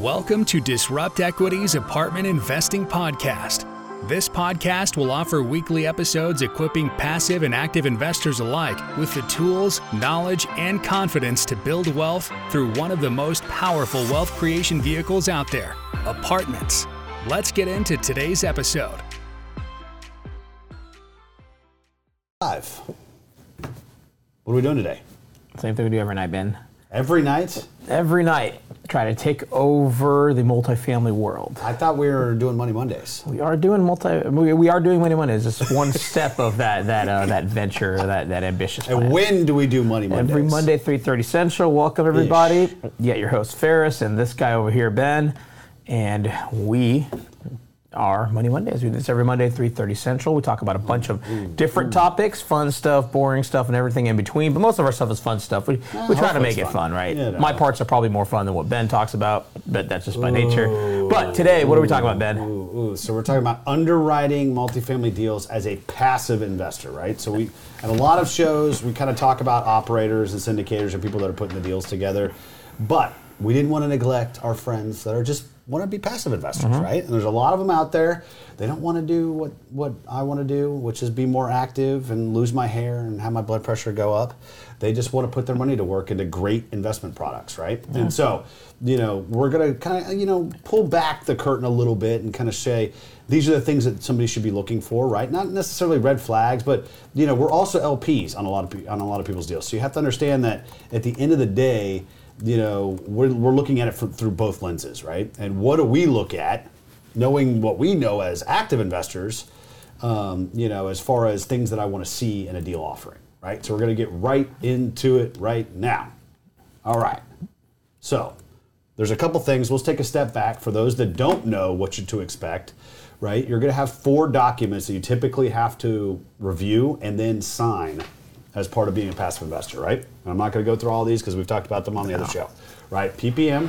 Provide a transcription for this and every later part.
Welcome to Disrupt Equity's Apartment Investing Podcast. This podcast will offer weekly episodes equipping passive and active investors alike with the tools, knowledge, and confidence to build wealth through one of the most powerful wealth creation vehicles out there apartments. Let's get into today's episode. Five. What are we doing today? Same thing we do every night, Ben. Every night? Every night, try to take over the multifamily world. I thought we were doing Money Mondays. We are doing multi. We, we are doing Money Mondays. It's one step of that that uh, that venture, that that ambitious. Plan. And when do we do Money Mondays? Every Monday, 3:30 Central. Welcome everybody. Yeah, your host Ferris and this guy over here, Ben, and we are Money Mondays. We do this every Monday, 3.30 Central. We talk about a bunch of mm-hmm. different mm. topics, fun stuff, boring stuff, and everything in between. But most of our stuff is fun stuff. We, we try to make it fun. right? You know. My parts are probably more fun than what Ben talks about, but that's just by nature. But today, what are we talking about, Ben? Ooh, ooh. So we're talking about underwriting multifamily deals as a passive investor, right? So we, at a lot of shows, we kind of talk about operators and syndicators and people that are putting the deals together, but we didn't want to neglect our friends that are just want to be passive investors, mm-hmm. right? And there's a lot of them out there. They don't want to do what what I want to do, which is be more active and lose my hair and have my blood pressure go up. They just want to put their money to work into great investment products, right? And so, you know, we're gonna kind of you know pull back the curtain a little bit and kind of say these are the things that somebody should be looking for, right? Not necessarily red flags, but you know, we're also LPs on a lot of on a lot of people's deals. So you have to understand that at the end of the day you know, we're, we're looking at it fr- through both lenses, right? And what do we look at, knowing what we know as active investors, um, you know, as far as things that I want to see in a deal offering, right? So we're going to get right into it right now. All right. So there's a couple things. Let's take a step back for those that don't know what you to expect, right? You're going to have four documents that you typically have to review and then sign as part of being a passive investor, right? And I'm not going to go through all these because we've talked about them on the other show, right? PPM,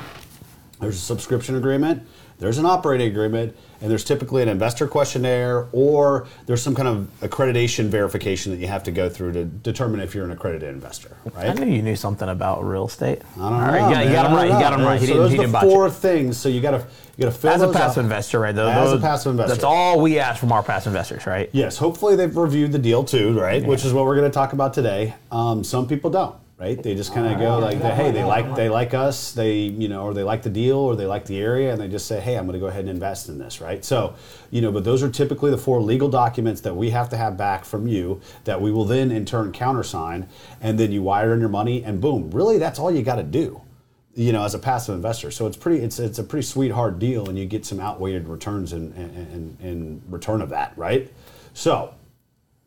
there's a subscription agreement, there's an operating agreement, and there's typically an investor questionnaire or there's some kind of accreditation verification that you have to go through to determine if you're an accredited investor, right? I knew you knew something about real estate. I don't All know. right, you got, you got him right. You got him right. He so didn't, those are the four things. So you got to you got to fill As a passive out. investor, right? Those, As a passive investor. That's all we ask from our passive investors, right? Yes, hopefully they've reviewed the deal too, right? Which is what we're going to talk about today. Um, some people don't, right? They just kind of go like, "Hey, they like they like us, they you know, or they like the deal, or they like the area, and they just say, "Hey, I'm going to go ahead and invest in this," right? So, you know, but those are typically the four legal documents that we have to have back from you that we will then in turn countersign, and then you wire in your money, and boom, really, that's all you got to do you know, as a passive investor. So it's pretty, it's it's a pretty sweetheart deal, and you get some outweighted returns in in, in, in return of that, right? So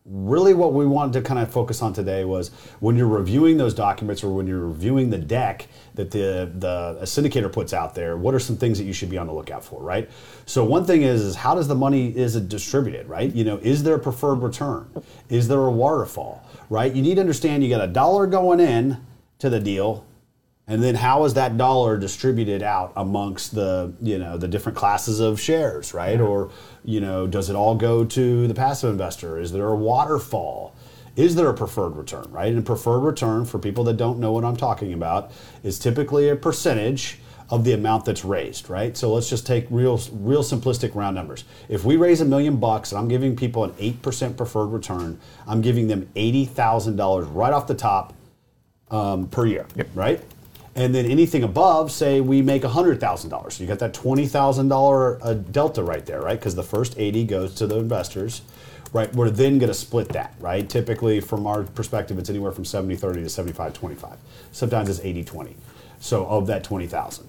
really what we wanted to kind of focus on today was when you're reviewing those documents or when you're reviewing the deck that the the syndicator puts out there what are some things that you should be on the lookout for right? So one thing is is how does the money is it distributed right? You know is there a preferred return? Is there a waterfall right? You need to understand you got a dollar going in to the deal and then how is that dollar distributed out amongst the you know the different classes of shares, right? Or you know, does it all go to the passive investor? Is there a waterfall? Is there a preferred return, right? And preferred return for people that don't know what I'm talking about is typically a percentage of the amount that's raised, right? So let's just take real real simplistic round numbers. If we raise a million bucks and I'm giving people an 8% preferred return, I'm giving them $80,000 right off the top um, per year, right? And then anything above, say we make $100,000. So you got that $20,000 uh, delta right there, right? Because the first 80 goes to the investors, right? We're then going to split that, right? Typically, from our perspective, it's anywhere from 70 30 to 75 25. Sometimes it's 80 20. So of that 20,000.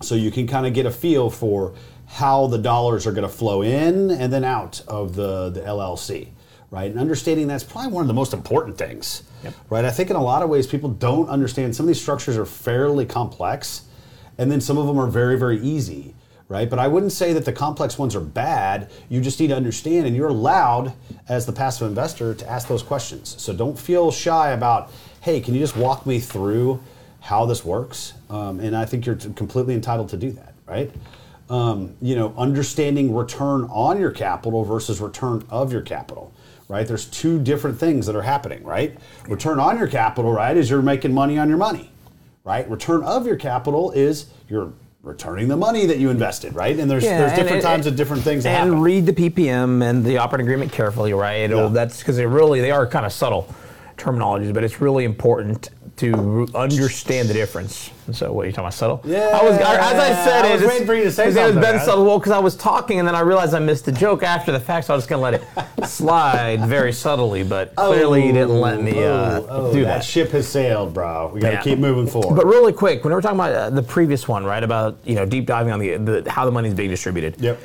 So you can kind of get a feel for how the dollars are going to flow in and then out of the, the LLC, right? And understanding that's probably one of the most important things, right? I think in a lot of ways people don't understand some of these structures are fairly complex, and then some of them are very, very easy, right? But I wouldn't say that the complex ones are bad. You just need to understand, and you're allowed as the passive investor to ask those questions. So don't feel shy about, hey, can you just walk me through how this works? Um, and I think you're completely entitled to do that, right? Um, you know, understanding return on your capital versus return of your capital, right? There's two different things that are happening, right? Return on your capital, right, is you're making money on your money, right? Return of your capital is you're returning the money that you invested, right? And there's Yeah, there's and different it- times of different things that and happen. read the PPM and the operating agreement carefully, right? It'll- Yeah. That's because they really they are kind of subtle terminologies, but it's really important to understand the difference. So what are you talking about subtle? Yeah, I was as I said I it. was it's- waiting for you to say his name was Ben subtle. Well, because I was talking and then I realized I missed the joke after the fact, so I was just gonna let it slide very subtly. But clearly, you didn't let me uh, oh, oh, do that. that. ship has sailed, bro. We got to Yeah. keep moving forward. But really quick, when we were talking about uh, the previous one, right, about you know deep diving on the, the how the money's being distributed, yep.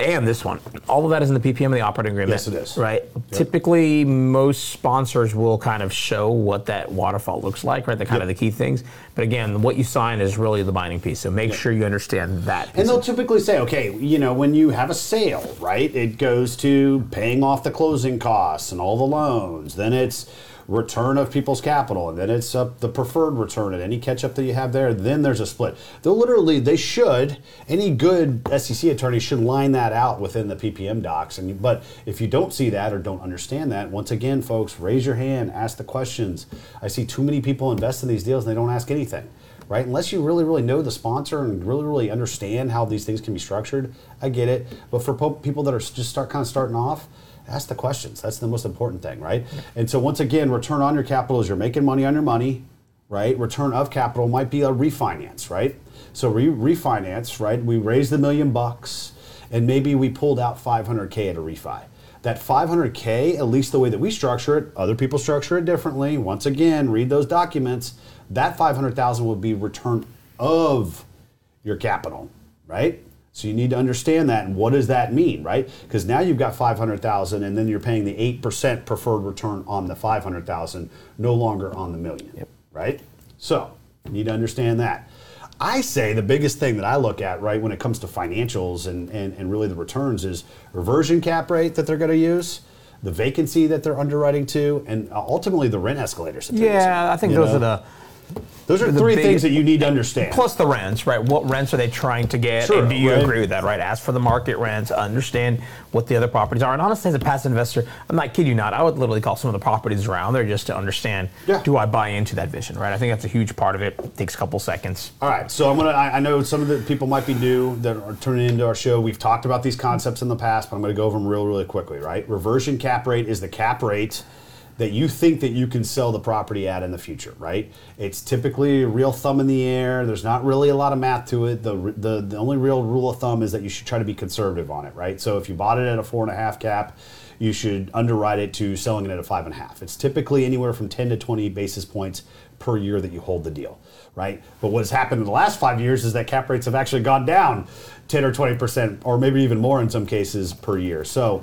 And this one, all of that is in the PPM and the operating agreement. Yes, it is. Right. Typically, most sponsors will kind of show what that waterfall looks like, right? The kind of the key things. But again, what you sign is really the binding piece. So make sure you understand that. And they'll typically say, okay, you know, when you have a sale, right, it goes to paying off the closing costs and all the loans. Then it's return of people's capital, and then it's uh, the preferred return and any catch up that you have there. Then there's a split. They'll literally, they should, any good SEC attorney should line that out within the PPM docs. And but if you don't see that or don't understand that, once again, folks, raise your hand, ask the questions. I see too many people invest in these deals and they don't ask anything right? Unless you really, really know the sponsor and really, really understand how these things can be structured, I get it. But for po- people that are just start kind of starting off, ask the questions. That's the most important thing, right? And so once again, return on your capital is you're making money on your money, right? Return of capital might be a refinance, right? So re- refinance, right? We raised the million bucks, and maybe we pulled out 500k at a refi. That 500k, at least the way that we structure it, other people structure it differently. Once again, read those documents. That 500,000 would be return of your capital, right? So you need to understand that and what does that mean, right? Because now you've got 500,000 and then you're paying the 8% preferred return on the 500,000, no longer on the million, right? So you need to understand that. I say the biggest thing that I look at, right, when it comes to financials and, and, and really the returns is reversion cap rate that they're going to use, the vacancy that they're underwriting to, and ultimately the rent escalators. That they're using, yeah, I think you those know? are the those are the three big- things that you need to understand. plus the rents, right? What rents are they trying to get? Sure, and do you right. agree with that, right? Ask for the market rents, understand what the other properties are. And honestly, as a passive investor, I'm not kidding you not. I would literally call some of the properties around there just to understand Yeah. do I buy into that vision, right? I think that's a huge part of it. It takes a couple seconds. All right, so I'm gonna. I, I know some of the people might be new that are tuning into our show. We've talked about these concepts in the past, but I'm gonna go over them real, really quickly. Right, reversion cap rate is the cap rate that you think that you can sell the property at in the future. Right, it's typically a real thumb in the air. There's not really a lot of math to it. The the the only real rule of thumb is that you should try to be conservative on it. Right, so if you bought it at a four and a half cap. You should underwrite it to selling it at a five and a half. It's typically anywhere from 10 to 20 basis points per year that you hold the deal, right? But what's happened in the last five years is that cap rates have actually gone down 10 or 20 percent, or maybe even more in some cases per year. So,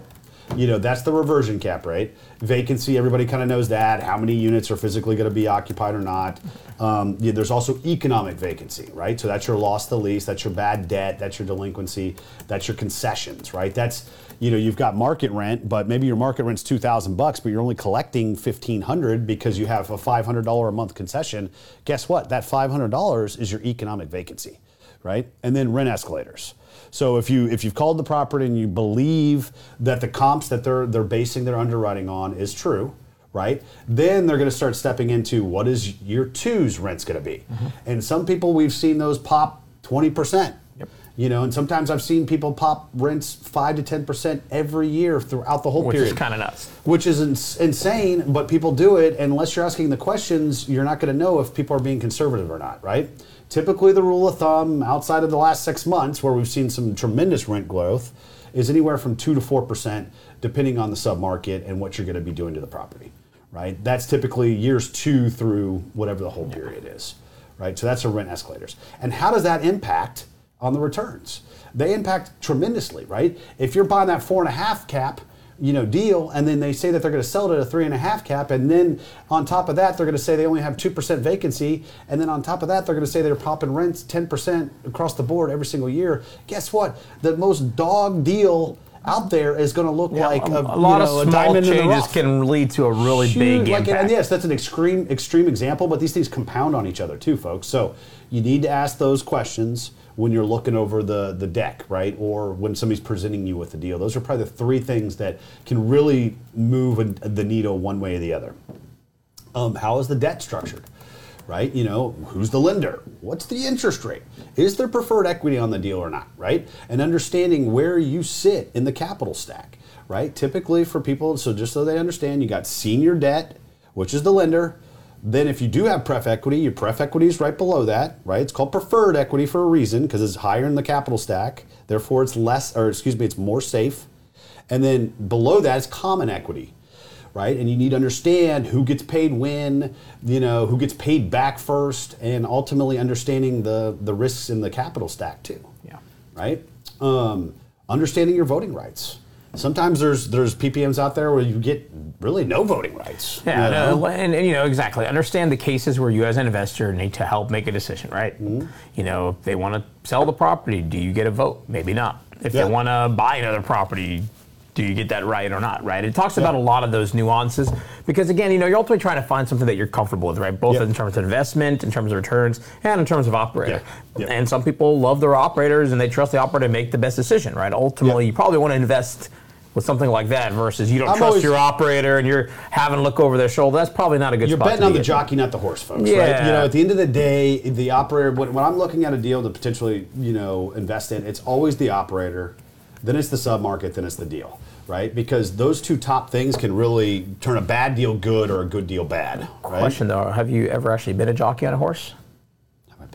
you know, that's the reversion cap rate. Vacancy, everybody kind of knows that. How many units are physically going to be occupied or not? Um, yeah, there's also economic vacancy, right? So that's your loss to lease, that's your bad debt, that's your delinquency, that's your concessions, right? That's you know you've got market rent, but maybe your market rent's two thousand bucks, but you're only collecting fifteen hundred because you have a five hundred dollar a month concession. Guess what? That five hundred dollars is your economic vacancy, right? And then rent escalators. So if you if you've called the property and you believe that the comps that they're they're basing their underwriting on is true, right? Then they're going to start stepping into what is year two's rent's going to be. Mm-hmm. And some people we've seen those pop twenty percent. You know, and sometimes I've seen people pop rents five to ten percent every year throughout the whole Which period which is kind of nuts. which is ins- insane, but people do it. And unless you're asking the questions, you're not going to know if people are being conservative or not, right? Typically, the rule of thumb outside of the last six months, where we've seen some tremendous rent growth, is anywhere from two to four percent, depending on the submarket and what you're going to be doing to the property, right? That's typically years two through whatever the whole period is, right? So that's the rent escalators. And how does that impact on the returns? They impact tremendously, right? If you're buying that four and a half cap, you know, deal, and then they say that they're going to sell it at a three and a half cap, and then on top of that, they're going to say they only have two percent vacancy, and then on top of that, they're going to say they're popping rents ten percent across the board every single year. Guess what? The most dog deal out there is going to look like a, a, lot know, of a small diamond changes can lead to a really big Huge, like, impact. and yes, that's an extreme extreme example, but these things compound on each other too, folks. So you need to ask those questions when you're looking over the the deck, right? Or when somebody's presenting you with the deal. Those are probably the three things that can really move a, the needle one way or the other. Um, how is the debt structured? right? You know, who's the lender? What's the interest rate? Is there preferred equity on the deal or not, right? And understanding where you sit in the capital stack, right? Typically for people, so just so they understand, you got senior debt, which is the lender. Then if you do have pref equity, your pref equity is right below that, right? It's called preferred equity for a reason because it's higher in the capital stack. Therefore, it's less, or excuse me, it's more safe. And then below that is common equity, right? And you need to understand who gets paid when, you know, who gets paid back first, and ultimately understanding the the risks in the capital stack too. Yeah. Right. Um, understanding your voting rights. Sometimes there's there's PPMs out there where you get really no voting rights. Yeah, you know? no, and, and, you know exactly. Understand the cases where you, as an investor, need to help make a decision, right? Mm-hmm. You know, if they want to sell the property, do you get a vote? Maybe not. If Yeah. they want to buy another property, do you get that right or not? Right? It talks about a lot of those nuances because, again, you know, you're ultimately trying to find something that you're comfortable with, right? Both Yeah. in terms of investment, in terms of returns, and in terms of operator. Yeah. Yeah. And some people love their operators and they trust the operator to make the best decision, right? Ultimately, Yeah. you probably want to invest. With something like that versus you don't I'm trust always- your operator and you're having to look over their shoulder. That's probably not a good You're betting on the in. jockey, not the horse, folks. Right? Yeah. You know, at the end of the day, the operator. When, when I'm looking at a deal to potentially, you know, invest in, it's always the operator, then it's the submarket, then it's the deal, right? Because those two top things can really turn a bad deal good or a good deal bad. Right? Question though, have you ever actually been a jockey on a horse?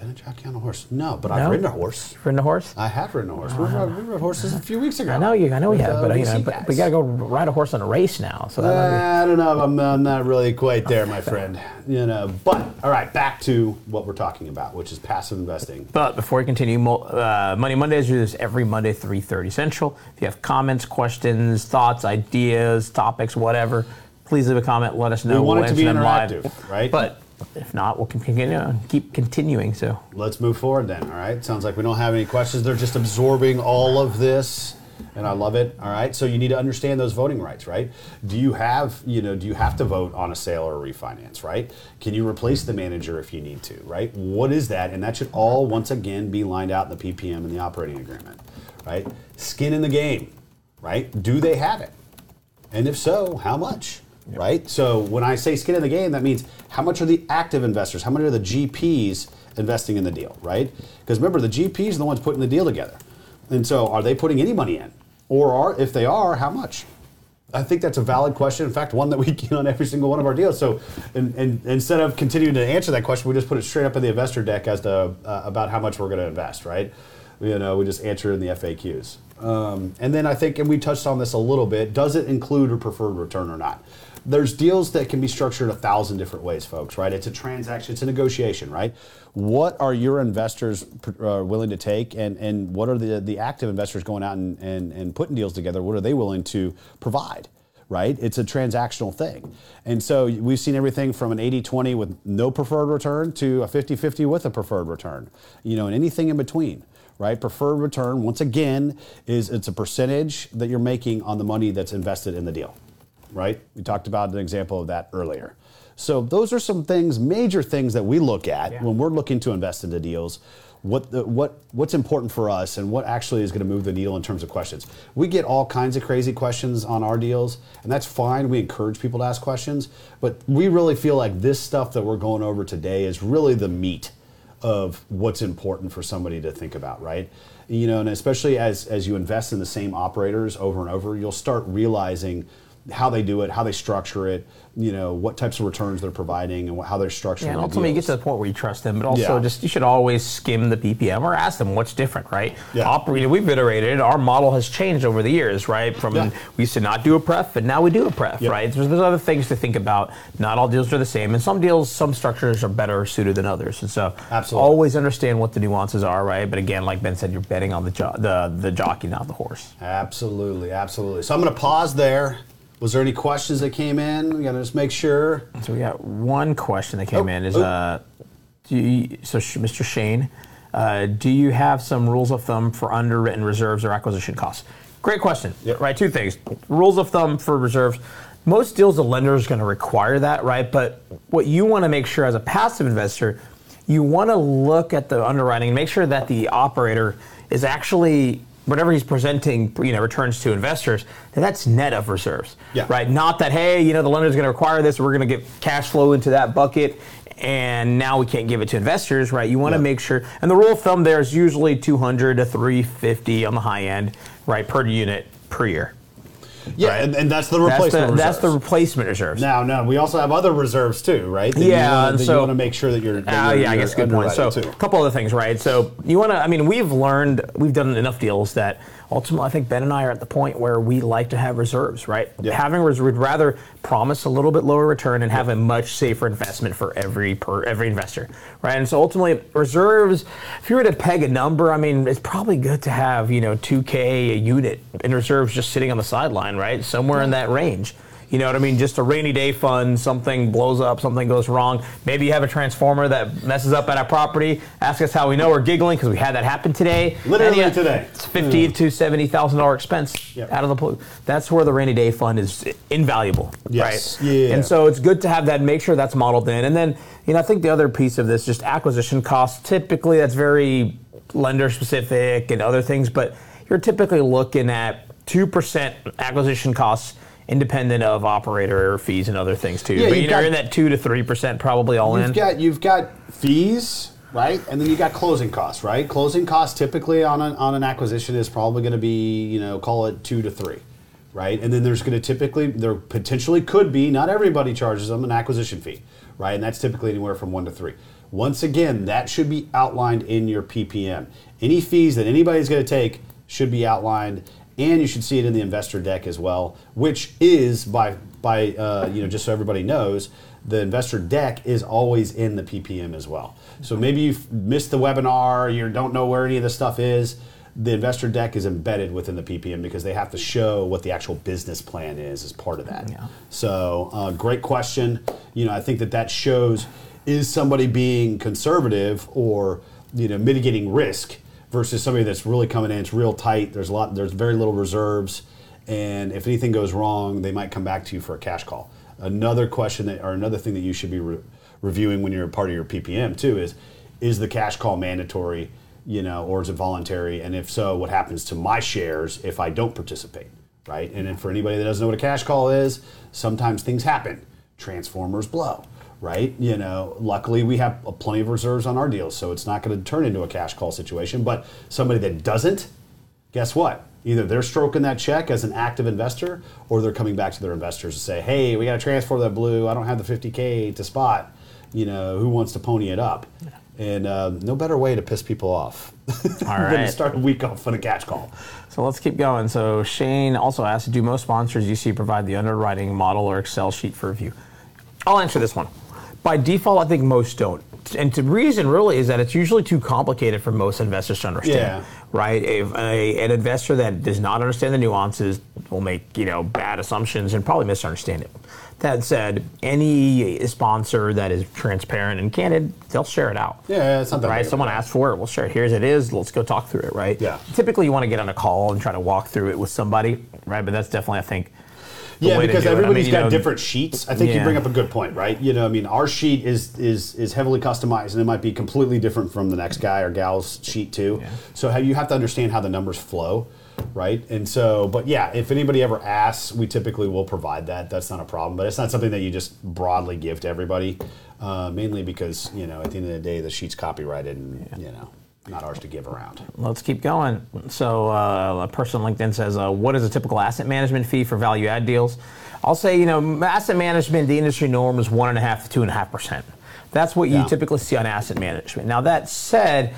Been a jockey on a horse? No, but No? I've ridden a horse. Ridden a horse? I have ridden a horse. We rode, we rode horses a few weeks ago. I know you. I know you with, have, uh, but you know, but guys. we got to go ride a horse on a race now. So that might Uh, I don't know. I'm, I'm not really quite there, my friend. You know, but all right, back to what we're talking about, which is passive investing. But before we continue, Mo- uh, Money Mondays do this every Monday, 3.30 Central. If you have comments, questions, thoughts, ideas, topics, whatever, please leave a comment. Let us know. We want it to be answer them live. interactive, right? But if not, we'll continue, keep continuing. So Let's move forward then. All right. Sounds like we don't have any questions. They're just absorbing all of this, and I love it. All right. So you need to understand those voting rights, right? Do you have, you know, do you have to vote on a sale or a refinance, right? Can you replace the manager if you need to, right? What is that? And that should all once again be lined out in the PPM and the operating agreement, right? Skin in the game, right? Do they have it? And if so, how much? Right? So when I say skin in the game, that means how much are the active investors? How much are the GPs investing in the deal, right? Because remember, the GPs are the ones putting the deal together. And so are they putting any money in? Or are, if they are, how much? I think that's a valid question. In fact, one that we get on every single one of our deals. So, and, and instead of continuing to answer that question, we just put it straight up in the investor deck as to uh, about how much we're going to invest, right? You know, we just answer in the FAQs. Um, and then I think, and we touched on this a little bit, does it include a preferred return or not? There's deals that can be structured a thousand different ways, folks, right? It's a transaction, it's a negotiation, right? What are your investors uh, willing to take, and, and what are the, the active investors going out and, and, and putting deals together? What are they willing to provide? right? It's a transactional thing. And so we've seen everything from an 80-20 with no preferred return to a 50-50 with a preferred return. You know, and anything in between, right? Preferred return, once again, is it's a percentage that you're making on the money that's invested in the deal. Right? We talked about an example of that earlier. So those are some things, major things that we look at Yeah. when we're looking to invest into deals. What the, what what's important for us and what actually is going to move the needle in terms of questions. We get all kinds of crazy questions on our deals, and that's fine. We encourage people to ask questions, but we really feel like this stuff that we're going over today is really the meat of what's important for somebody to think about, right? You know, and especially as as you invest in the same operators over and over, you'll start realizing how they do it, how they structure it, you know, what types of returns they're providing, and what, how they're structuring. Yeah, and ultimately you get to the point where you trust them, but also Yeah. just you should always skim the PPM or ask them what's different, right? Yeah. Oper- we've iterated. Our model has changed over the years, right? From Yeah. we used to not do a pref, but now we do a pref, Yep. right? There's, there's other things to think about. Not all deals are the same, and some deals, some structures are better suited than others, and so Absolutely. always understand what the nuances are, right? But again, like Ben said, you're betting on the jo- the the jockey, not the horse. Absolutely, absolutely. So I'm going to pause there. Was there any questions that came in? We got to just make sure. So we got one question that came Oh, in. Is oh. uh, do you, so Sh- Mr. Shane, uh, do you have some rules of thumb for underwritten reserves or acquisition costs? Great question. Right, two things. Rules of thumb for reserves. Most deals, the lender is going to require that, right? But what you want to make sure as a passive investor, you want to look at the underwriting and make sure that the operator is actually whatever he's presenting, you know, returns to investors, that's net of reserves, Yeah. right? Not that hey, you know, the lender's going to require this, we're going to get cash flow into that bucket, and now we can't give it to investors, right? You want to make sure, and the rule of thumb there is usually 200 to 350 on the high end, right, per unit per year. Yeah, Right. and, and that's the That's replacement the, that's the replacement reserves. Now, no, we also have other reserves too, right? That Yeah, you wanna, that so- you want to make sure that you're. That Uh, you're yeah, I you're guess good point. So, a couple other things, right? So, you want to, I mean, we've learned, we've done enough deals that ultimately, I think Ben and I are at the point where we like to have reserves, right? Having reserves, we'd rather promise a little bit lower return and have a much safer investment for every per every investor, right? And so, ultimately, reserves. If you were to peg a number, I mean, it's probably good to have you know 2k a unit in reserves just sitting on the sideline, right? Somewhere in that range. You know what I mean? Just a rainy day fund, something blows up, something goes wrong. Maybe you have a transformer that messes up at a property. Ask us how we know. We're giggling because we had that happen today. Literally yeah, today. It's fifty mm. to seventy thousand dollar expense Yep. out of the blue. That's where the rainy day fund is invaluable, Yes. right? Yeah. And so it's good to have that. Make sure that's modeled in, and then you know I think the other piece of this just acquisition costs. Typically, that's very lender specific and other things, but you're typically looking at two percent acquisition costs. Independent of operator fees and other things too, Yeah, but you know, got- in that two to three percent probably all You've in. got you've got fees, right? And then you got closing costs, right? Closing costs typically on an on an acquisition is probably going to be, you know, call it 2 to 3, right? And then there's going to typically there potentially could be, not everybody charges them an acquisition fee, right? And that's typically anywhere from 1 to 3. Once again, that should be outlined in your PPM. Any fees that anybody's going to take should be outlined and you should see it in the investor deck as well, which is by by uh, you know just so everybody knows, the investor deck is always in the PPM as well. So maybe you've missed the webinar, you don't know where any of this stuff is. The investor deck is embedded within the PPM because they have to show what the actual business plan is as part of that. Yeah. So, uh, great question. You know, I think that that shows is somebody being conservative or you know mitigating risk versus somebody that's really coming in. It's real tight. There's a lot. There's very little reserves, and if anything goes wrong, they might come back to you for a cash call. Another question that, or another thing that you should be re- reviewing when you're a part of your PPM too is, is the cash call mandatory? You know, or is it voluntary? And if so, what happens to my shares if I don't participate? Right. And for anybody that doesn't know what a cash call is, sometimes things happen. Transformers blow right? You know, luckily we have plenty of reserves on our deals, so it's not going to turn into a cash call situation. But somebody that doesn't, guess what? Either they're stroking that check as an active investor, or they're coming back to their investors to say, "Hey, we got to transfer that blue. I don't have the 50k to spot. You know, who wants to pony it up?" And uh, no better way to piss people off than right. to start a week off on a cash call. So let's keep going. So Shane also asked, do most sponsors you see provide the underwriting model or Excel sheet for review? I'll answer this one. By default, I think most don't. And the reason really is that it's usually too complicated for most investors to understand. Yeah. Right? If a, an investor that does not understand the nuances will make, you know, bad assumptions and probably misunderstand it. That said, any sponsor that is transparent and candid, they'll share it out Yeah, it's not that right? big of a Someone asked for it. Well, sure. Here's it is. Let's go talk through it, right? Yeah. Typically, you want to get on a call and try to walk through it with somebody, right? But that's definitely, I think. Yeah, because it. I mean, everybody's got know, different sheets. I think you bring up a good point, right? You know, I mean, our sheet is is is heavily customized, and it might be completely different from the next guy or gal's sheet too. Yeah. So how you have to understand how the numbers flow, right? And so, but yeah, if anybody ever asks, we typically will provide that. That's not a problem, but it's not something that you just broadly give to everybody. Uh, mainly because you know, at the end of the day, the sheet's copyrighted, and you know, not ours to give around. Let's keep going. So, uh, a person on LinkedIn says, uh, "What is a typical asset management fee for value add deals?" I'll say, you know, asset management, the industry norm is one and a half to two and a half percent. That's what you Yeah. typically see on asset management. Now, that said,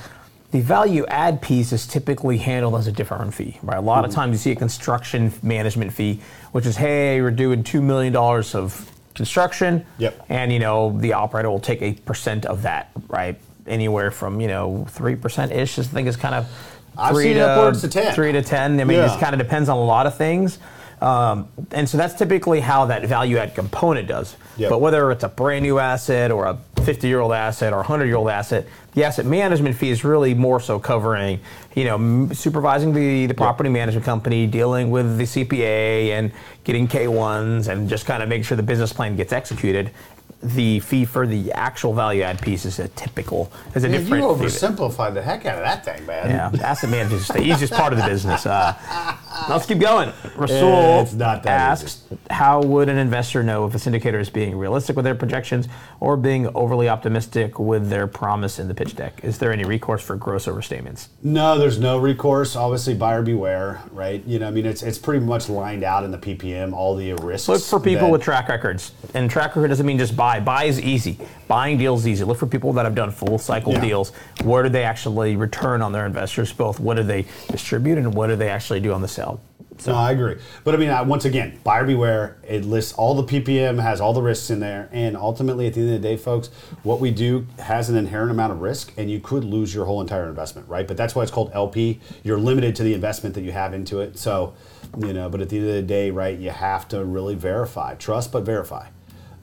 the value add piece is typically handled as a different fee, right? A lot Mm-hmm. of times you see a construction management fee, which is, hey, we're doing two million dollars of construction, Yep. and you know the operator will take a percent of that, right? Anywhere from you know three percent ish. I think is kind of I've three upwards to 10. Three to ten. I mean, Yeah. it kind of depends on a lot of things. Um, and so that's typically how that value add component does. Yep. But whether it's a brand new asset or a 50 year old asset or a 100 year old asset, the asset management fee is really more so covering, you know, m- supervising the, the property management company, dealing with the CPA and getting K1s and just kind of making sure the business plan gets executed. The fee for the actual value add piece is a typical, is a you different fee. oversimplified the heck out of that thing, man. Yeah, asset management is the easiest part of the business. Uh, Let's keep going. Rasul uh, not asks, how would an investor know if a syndicator is being realistic with their projections or being overly optimistic with their promise in the pitch deck? Is there any recourse for gross overstatements? No, there's no recourse. Obviously, buyer beware, right? You know, I mean, it's it's pretty much lined out in the PPM all the risks. Look for people with track records. And track record doesn't mean just buy. Buy is easy. Buying deals is easy. Look for people that have done full cycle Yeah. deals. Where do they actually return on their investors? Both what do they distribute and what do they actually do on the sale? No, I agree. But I mean, I, once again, buyer beware. It lists all the PPM, has all the risks in there, and ultimately, at the end of the day, folks, what we do has an inherent amount of risk, and you could lose your whole entire investment, right? But that's why it's called LP. You're limited to the investment that you have into it. So, you know, but at the end of the day, right, you have to really verify, trust, but verify.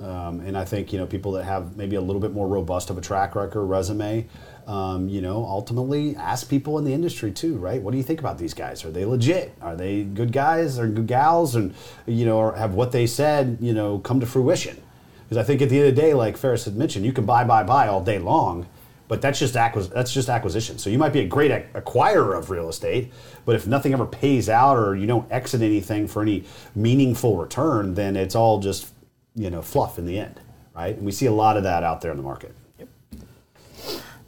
Um, and I think you know people that have maybe a little bit more robust of a track record, resume, um, you know, ultimately ask people in the industry too, right? What do you think about these guys? Are they legit? Are they good guys or good gals? And you know, have what they said, you know, come to fruition? Because I think at the end of the day, like Ferris had mentioned, you can buy, buy, buy all day long, but that's just acquis- that's just acquisition. So you might be a great ac- acquirer of real estate, but if nothing ever pays out or you don't exit anything for any meaningful return, then it's all just you know fluff in the end, right? And we see a lot of that out there in the market.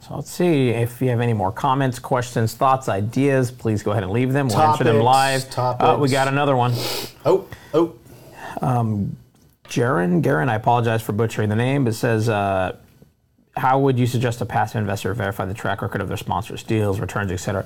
So let's see if you have any more comments, questions, thoughts, ideas. Please go ahead and leave them. We'll answer them live. Topics, Uh, we got another one. Oh, oh, Jaron, Garen, I apologize for butchering the name, but it says, uh, how would you suggest a passive investor verify the track record of their sponsors, deals, returns, etc.?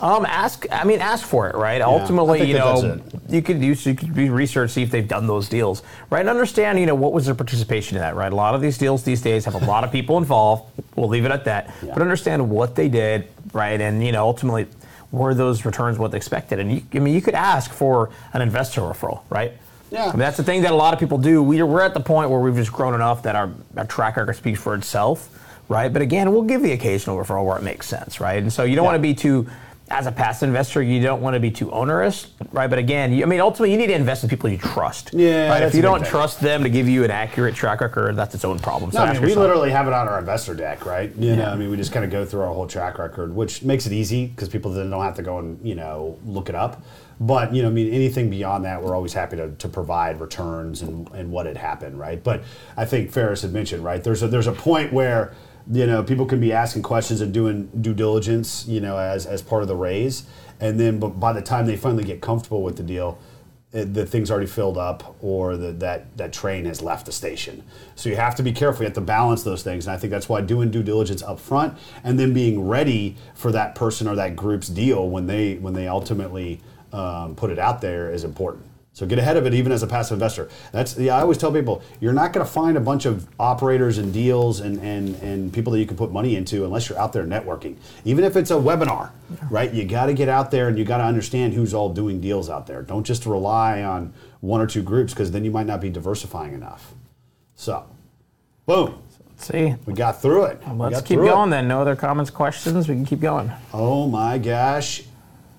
Um, ask. I mean, ask for it, right? Ultimately, you know, you could use you could do research, see if they've done those deals, right? And understand, you know, what was their participation in that, right? A lot of these deals these days have a lot of people involved. We'll leave it at that. But understand what they did, right? And you know, ultimately, were those returns what they expected? And you, I mean, you could ask for an investor referral, right? Yeah. I mean, that's the thing that a lot of people do. We're, we're at the point where we've just grown enough that our, our track record speaks for itself, right? But again, we'll give the occasional referral where it makes sense, right? And so you don't Yeah. want to be too, as a past investor, you don't want to be too onerous, right? But again, you, I mean, ultimately, you need to invest in people you trust. Yeah, Right? If you don't thing. trust them to give you an accurate track record, that's its own problem. So No, I mean, we yourself. literally have it on our investor deck, right? You know, I mean, we just kind of go through our whole track record, which makes it easy because people then don't have to go and you know look it up. But you know, I mean, anything beyond that, we're always happy to, to provide returns and, and what had happened, right? But I think Ferris had mentioned, right? There's a there's a point where you know people can be asking questions and doing due diligence, you know, as as part of the raise, and then but by the time they finally get comfortable with the deal, it, the thing's already filled up or the, that that train has left the station. So you have to be careful. You have to balance those things, and I think that's why doing due diligence up front and then being ready for that person or that group's deal when they when they ultimately um, put it out there is important. So get ahead of it, even as a passive investor. That's yeah. I always tell people you're not going to find a bunch of operators and deals and, and and people that you can put money into unless you're out there networking. Even if it's a webinar, right? You got to get out there and you got to understand who's all doing deals out there. Don't just rely on one or two groups because then you might not be diversifying enough. So, boom, Let's see. we got through it. Let's keep through it. going then. No other comments, questions? We can keep going. Oh my gosh,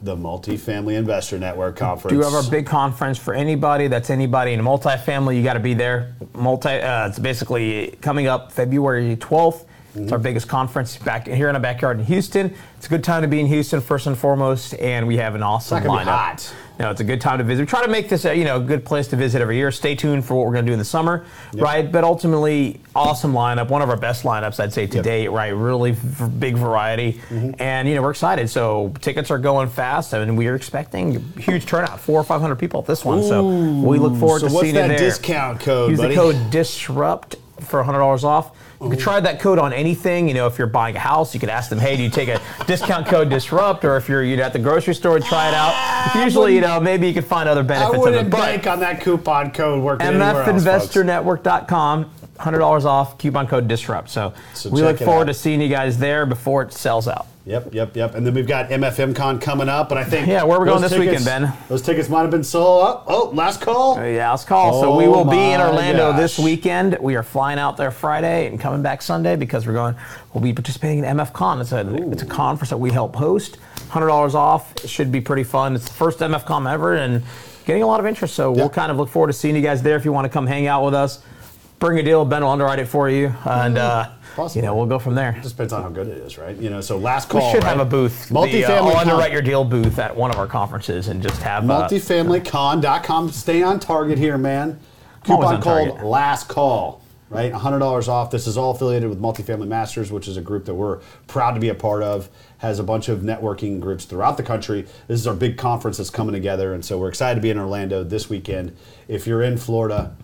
the Multifamily Investor Network conference. Do you have our big conference for anybody? That's anybody in multifamily. You got to be there. Multi. Uh, it's basically coming up February 12th. It's our biggest conference back here in our backyard in Houston. It's a good time to be in Houston first and foremost, and we have an awesome be lineup. hot. No, it's a good time to visit. We try to make this a you know a good place to visit every year. Stay tuned for what we're going to do in the summer, right? But ultimately, awesome lineup. One of our best lineups, I'd say, to Yep. Mm-hmm. date. Right, really v- big variety, and you know we're excited. So tickets are going fast, I and we are expecting huge turnout, four or five hundred people at this one. so we look forward so to what's seeing that you there. discount code, Use buddy? the code disrupt for hundred dollars off. You could try that code on anything. You know, if you're buying a house, you could ask them, "Hey, do you take a discount code disrupt?" Or if you're you know, at the grocery store, try it out. Ah, usually, you know, maybe you could find other benefits of wouldn't it. But bank on that coupon code working anywhere else, folks. MFInvestorNetwork.com, hundred dollars off. Coupon code disrupt. So, So we look forward to seeing you guys there before it sells out. Yep, yep, yep. And then we've got MFMCon coming up, and I think Yeah, where are we going this weekend, tickets- Ben? Those tickets might have been sold up. Oh, last call. Uh, yeah, let's call. so Oh we will be in Orlando this weekend. We are flying out there Friday and coming back Sunday because we're going. We'll be participating in MF Con. It's a it's a conference that we help host. Hundred dollars off. It should be pretty fun. It's the first MF Con ever and getting a lot of interest. So we'll kind of look forward to seeing you guys there if you want to come hang out with us. Bring a deal. Ben will underwrite it for you, and uh, Possibly. you know we'll go from there. Just depends on how good it is, right? You know, so last call. We should right? have a booth. The, Multifamily. uh, I'll con- underwrite your deal booth at one of our conferences and just have uh, multifamilycon.com. Stay on target here, man. Coupon called target. Last Call, right? $100 off. This is all affiliated with Multifamily Masters, which is a group that we're proud to be a part of. Has a bunch of networking groups throughout the country. This is our big conference that's coming together, and so we're excited to be in Orlando this weekend. If you're in Florida,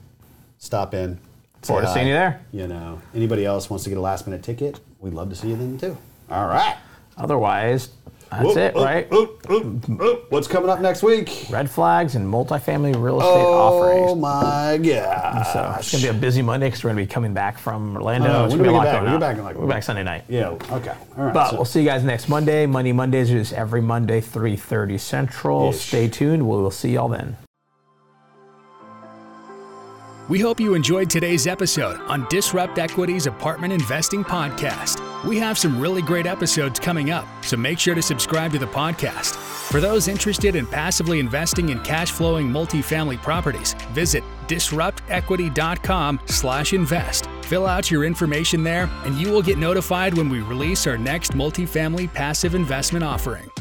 stop in. Forward to seeing you there. You know, anybody else wants to get a last minute ticket, we'd love to see you then too. All right. Otherwise, that's Oop, it, oop, right? oop, oop, oop. What's coming up next week? Red flags and multifamily real estate offerings. Oh offerings. my god! So it's gonna be a busy Monday because we're gonna be coming back from Orlando. Uh, It's when gonna do be a we lot get back? going We get back in, like- We're back Sunday night. Yeah. Okay. All right. But so- we'll see you guys next Monday. Money Mondays is every Monday, 3.30 Central. Ish. Stay tuned. We will see y'all then. We hope you enjoyed today's episode on Disrupt Equity's Apartment Investing Podcast. We have some really great episodes coming up, so make sure to subscribe to the podcast. For those interested in passively investing in cash flowing multifamily properties, visit disruptequity.com/invest. Fill out your information there, and you will get notified when we release our next multifamily passive investment offering.